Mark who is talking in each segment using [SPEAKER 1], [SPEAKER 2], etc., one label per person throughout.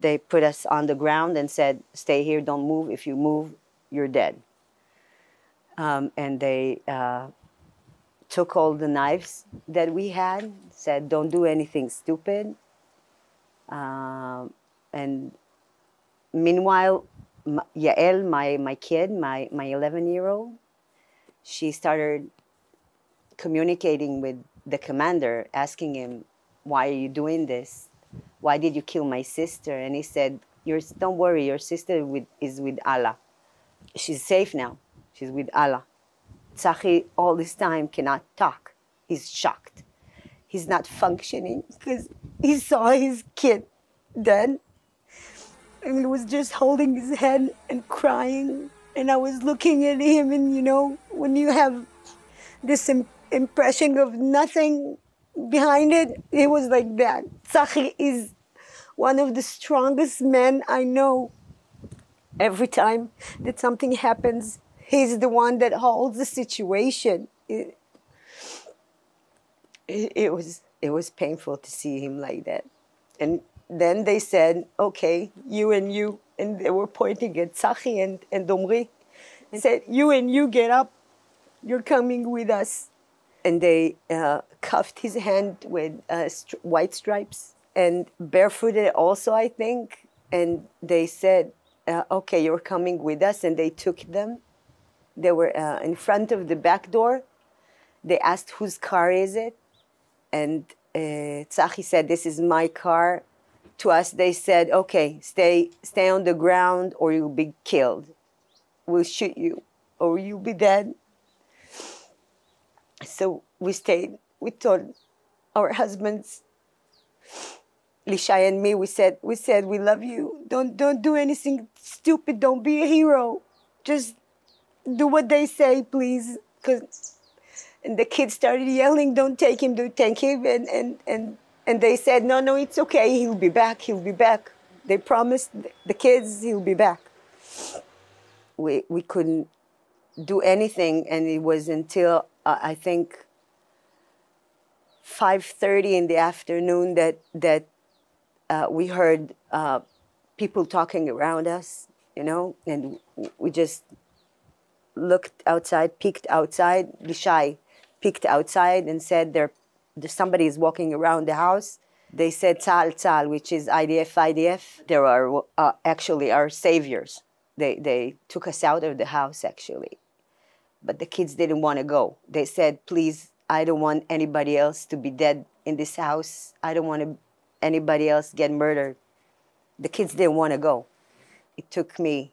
[SPEAKER 1] They put us on the ground and said, "Stay here, don't move. If you move, you're dead." Um, and they uh, took all the knives that we had. Said, "Don't do anything stupid." Um, and meanwhile, m- Yael, my my kid, my my 11 year old, she started communicating with the commander, asking him, "Why are you doing this? Why did you kill my sister?" And he said, "Your don't worry, your sister with, is with Allah. She's safe now. She's with Allah." Tzachi all this time cannot talk. He's shocked. He's not functioning because he saw his kid dead and he was just holding his head and crying. And I was looking at him, and you know, when you have this Im- impression of nothing behind it, it was like that. Tzachi is one of the strongest men I know. Every time that something happens, he's the one that holds the situation. It, it, was it was painful to see him like that. And then they said, okay, you and you, and they were pointing at Tzachi and, and Domri, and said, you and you get up, you're coming with us. And they uh, cuffed his hand with uh, stri- white stripes and barefooted also, I think. And they said, uh, okay, you're coming with us. And they took them. They were uh, in front of the back door. They asked, whose car is it? And uh, said, this is my car to us they said okay stay stay on the ground or you'll be killed we'll shoot you or you'll be dead so we stayed we told our husbands lishai and me we said we said we love you don't don't do anything stupid don't be a hero just do what they say please because and the kids started yelling don't take him don't take him and and and and they said, no, no, it's okay. He'll be back. He'll be back. They promised the kids he'll be back. We, we couldn't do anything. And it was until, uh, I think, 5.30 in the afternoon that, that uh, we heard uh, people talking around us, you know, and we just looked outside, peeked outside. Lishai peeked outside and said, there somebody is walking around the house. They said Tzal Tzal, which is IDF IDF. There are uh, actually our saviors. They, they took us out of the house actually. But the kids didn't want to go. They said, please, I don't want anybody else to be dead in this house. I don't want anybody else get murdered. The kids didn't want to go. It took me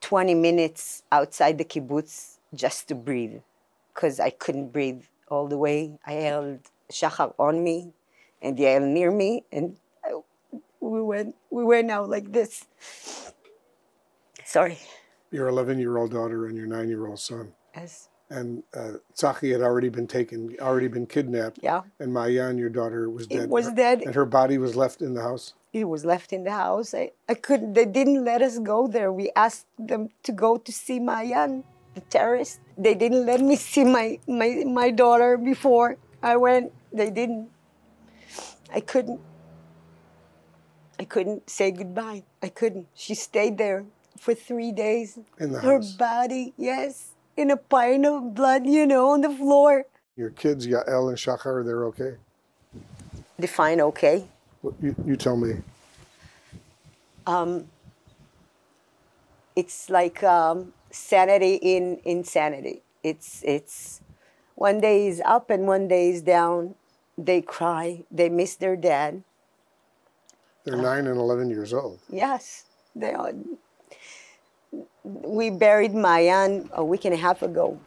[SPEAKER 1] 20 minutes outside the kibbutz just to breathe because I couldn't breathe all the way. I held Shachar on me and Yael near me, and I, we went we went out like this. Sorry.
[SPEAKER 2] Your 11 year old daughter and your nine year old son.
[SPEAKER 1] Yes.
[SPEAKER 2] And uh, Tzachi had already been taken, already been kidnapped.
[SPEAKER 1] Yeah.
[SPEAKER 2] And Mayan, your daughter, was dead.
[SPEAKER 1] It was
[SPEAKER 2] Her-
[SPEAKER 1] dead.
[SPEAKER 2] And her body was left in the house.
[SPEAKER 1] It was left in the house. I, I couldn't. They didn't let us go there. We asked them to go to see Mayan, the terrorist. They didn't let me see my my my daughter before I went. They didn't. I couldn't. I couldn't say goodbye. I couldn't. She stayed there for three days.
[SPEAKER 2] In the
[SPEAKER 1] Her
[SPEAKER 2] house.
[SPEAKER 1] body, yes, in a pile of blood, you know, on the floor.
[SPEAKER 2] Your kids, Yael and Shachar, they're okay?
[SPEAKER 1] Define okay.
[SPEAKER 2] What, you, you tell me.
[SPEAKER 1] um, it's like um, sanity in insanity. It's it's one day is up and one day is down. They cry. They miss their dad.
[SPEAKER 2] They're nine and 11 years old.
[SPEAKER 1] Yes, they are. We buried Mayan a week and a half ago.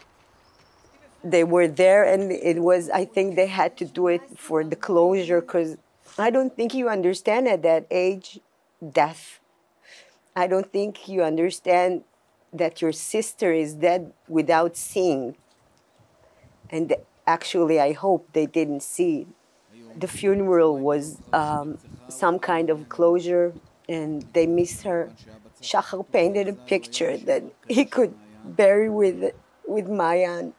[SPEAKER 1] They were there, and it was. I think they had to do it for the closure because I don't think you understand at that age death. I don't think you understand that your sister is dead without seeing. And actually, I hope they didn't see. The funeral was um, some kind of closure, and they missed her. Shachar painted a picture that he could bury with with Mayan,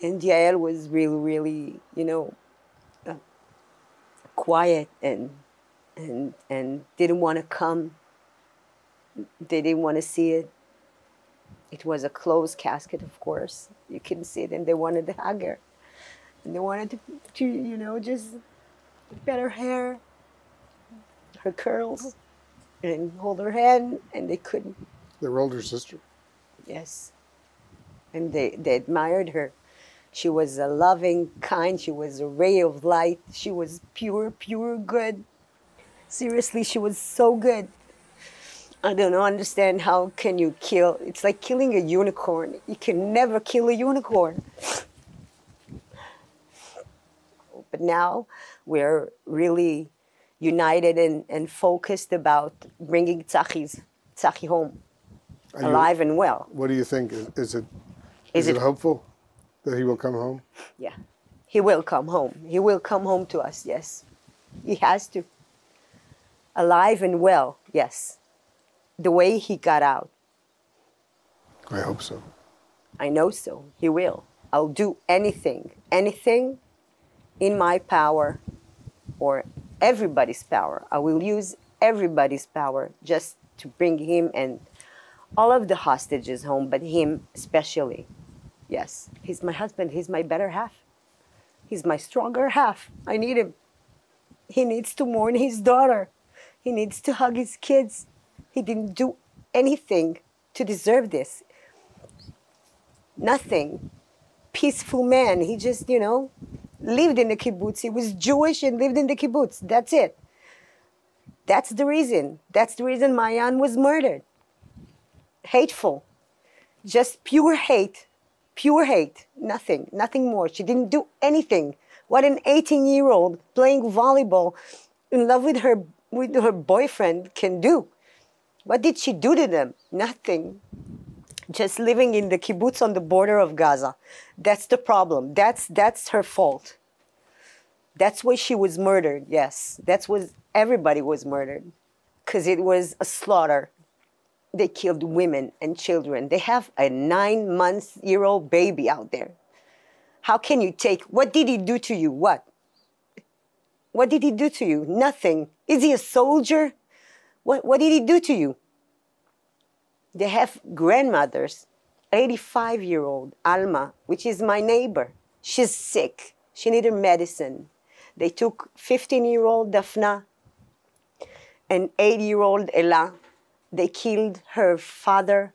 [SPEAKER 1] and Yael was really, really, you know, uh, quiet and and and didn't want to come. They didn't want to see it. It was a closed casket, of course. You couldn't see it, and they wanted to hug her, and they wanted to, to you know, just pet her hair, her curls, and hold her hand, and they couldn't.
[SPEAKER 2] Their older sister.
[SPEAKER 1] Yes. And they, they admired her. She was a loving, kind, she was a ray of light. She was pure, pure good. Seriously, she was so good. I don't understand how can you kill? It's like killing a unicorn. You can never kill a unicorn. But now we're really united and, and focused about bringing Tzachi's, Tzachi home,
[SPEAKER 2] Are you-
[SPEAKER 1] alive and well.
[SPEAKER 2] What do you think? Is, is it
[SPEAKER 1] Is
[SPEAKER 2] is it
[SPEAKER 1] it-
[SPEAKER 2] hopeful that he will come home?
[SPEAKER 1] Yeah. He will come home. He will come home to us, yes. He has to. Alive and well, yes. The way he got out,
[SPEAKER 2] I hope so.
[SPEAKER 1] I know so. He will. I'll do anything, anything in my power or everybody's power. I will use everybody's power just to bring him and all of the hostages home, but him especially. Yes, he's my husband. He's my better half. He's my stronger half. I need him. He needs to mourn his daughter. He needs to hug his kids. He didn't do anything to deserve this. Nothing. Peaceful man. He just, you know, lived in the kibbutz. He was Jewish and lived in the kibbutz. That's it. That's the reason. That's the reason Mayan was murdered. Hateful. Just pure hate. Pure hate. Nothing. Nothing more. She didn't do anything. What an 18 year old playing volleyball in love with her, with her boyfriend can do. What did she do to them? Nothing. Just living in the kibbutz on the border of Gaza. That's the problem. That's, that's her fault. That's why she was murdered. Yes, that's what everybody was murdered, because it was a slaughter. They killed women and children. They have a nine month year old baby out there. How can you take? What did he do to you? What? What did he do to you? Nothing. Is he a soldier? What, what did he do to you? They have grandmothers. 85 year old Alma, which is my neighbor. She's sick. She needed medicine. They took 15 year old Daphna and 8 year old Ella. They killed her father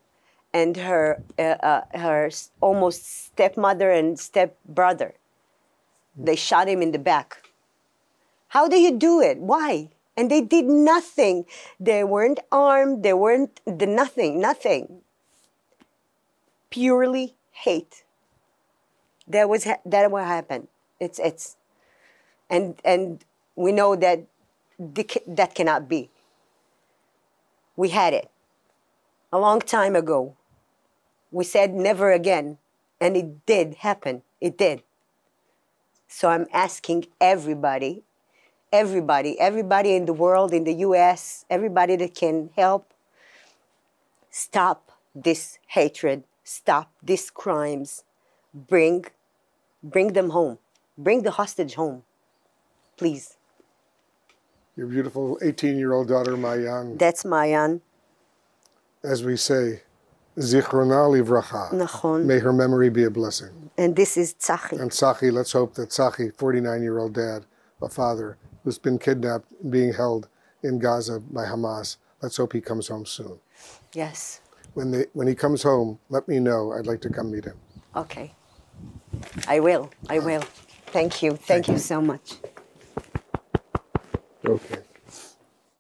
[SPEAKER 1] and her, uh, uh, her almost stepmother and stepbrother. They shot him in the back. How do you do it? Why? And they did nothing. They weren't armed. They weren't the nothing, nothing. Purely hate. That was ha- that what happened. It's it's, and and we know that that cannot be. We had it a long time ago. We said never again, and it did happen. It did. So I'm asking everybody everybody, everybody in the world, in the US, everybody that can help, stop this hatred, stop these crimes, bring, bring them home, bring the hostage home, please.
[SPEAKER 2] Your beautiful 18 year old daughter, Mayan,
[SPEAKER 1] That's Mayan.
[SPEAKER 2] as we say, Zichrona Livracha.
[SPEAKER 1] Nachon.
[SPEAKER 2] May her memory be a blessing.
[SPEAKER 1] And this is Tzachi.
[SPEAKER 2] And Tzachi, let's hope that Tzachi, 49 year old dad, a father, who's been kidnapped and being held in Gaza by Hamas, let's hope he comes home soon.
[SPEAKER 1] Yes.
[SPEAKER 2] When, they, when he comes home, let me know. I'd like to come meet him.
[SPEAKER 1] Okay. I will. I will. Thank you. Thank you so much.
[SPEAKER 2] Okay.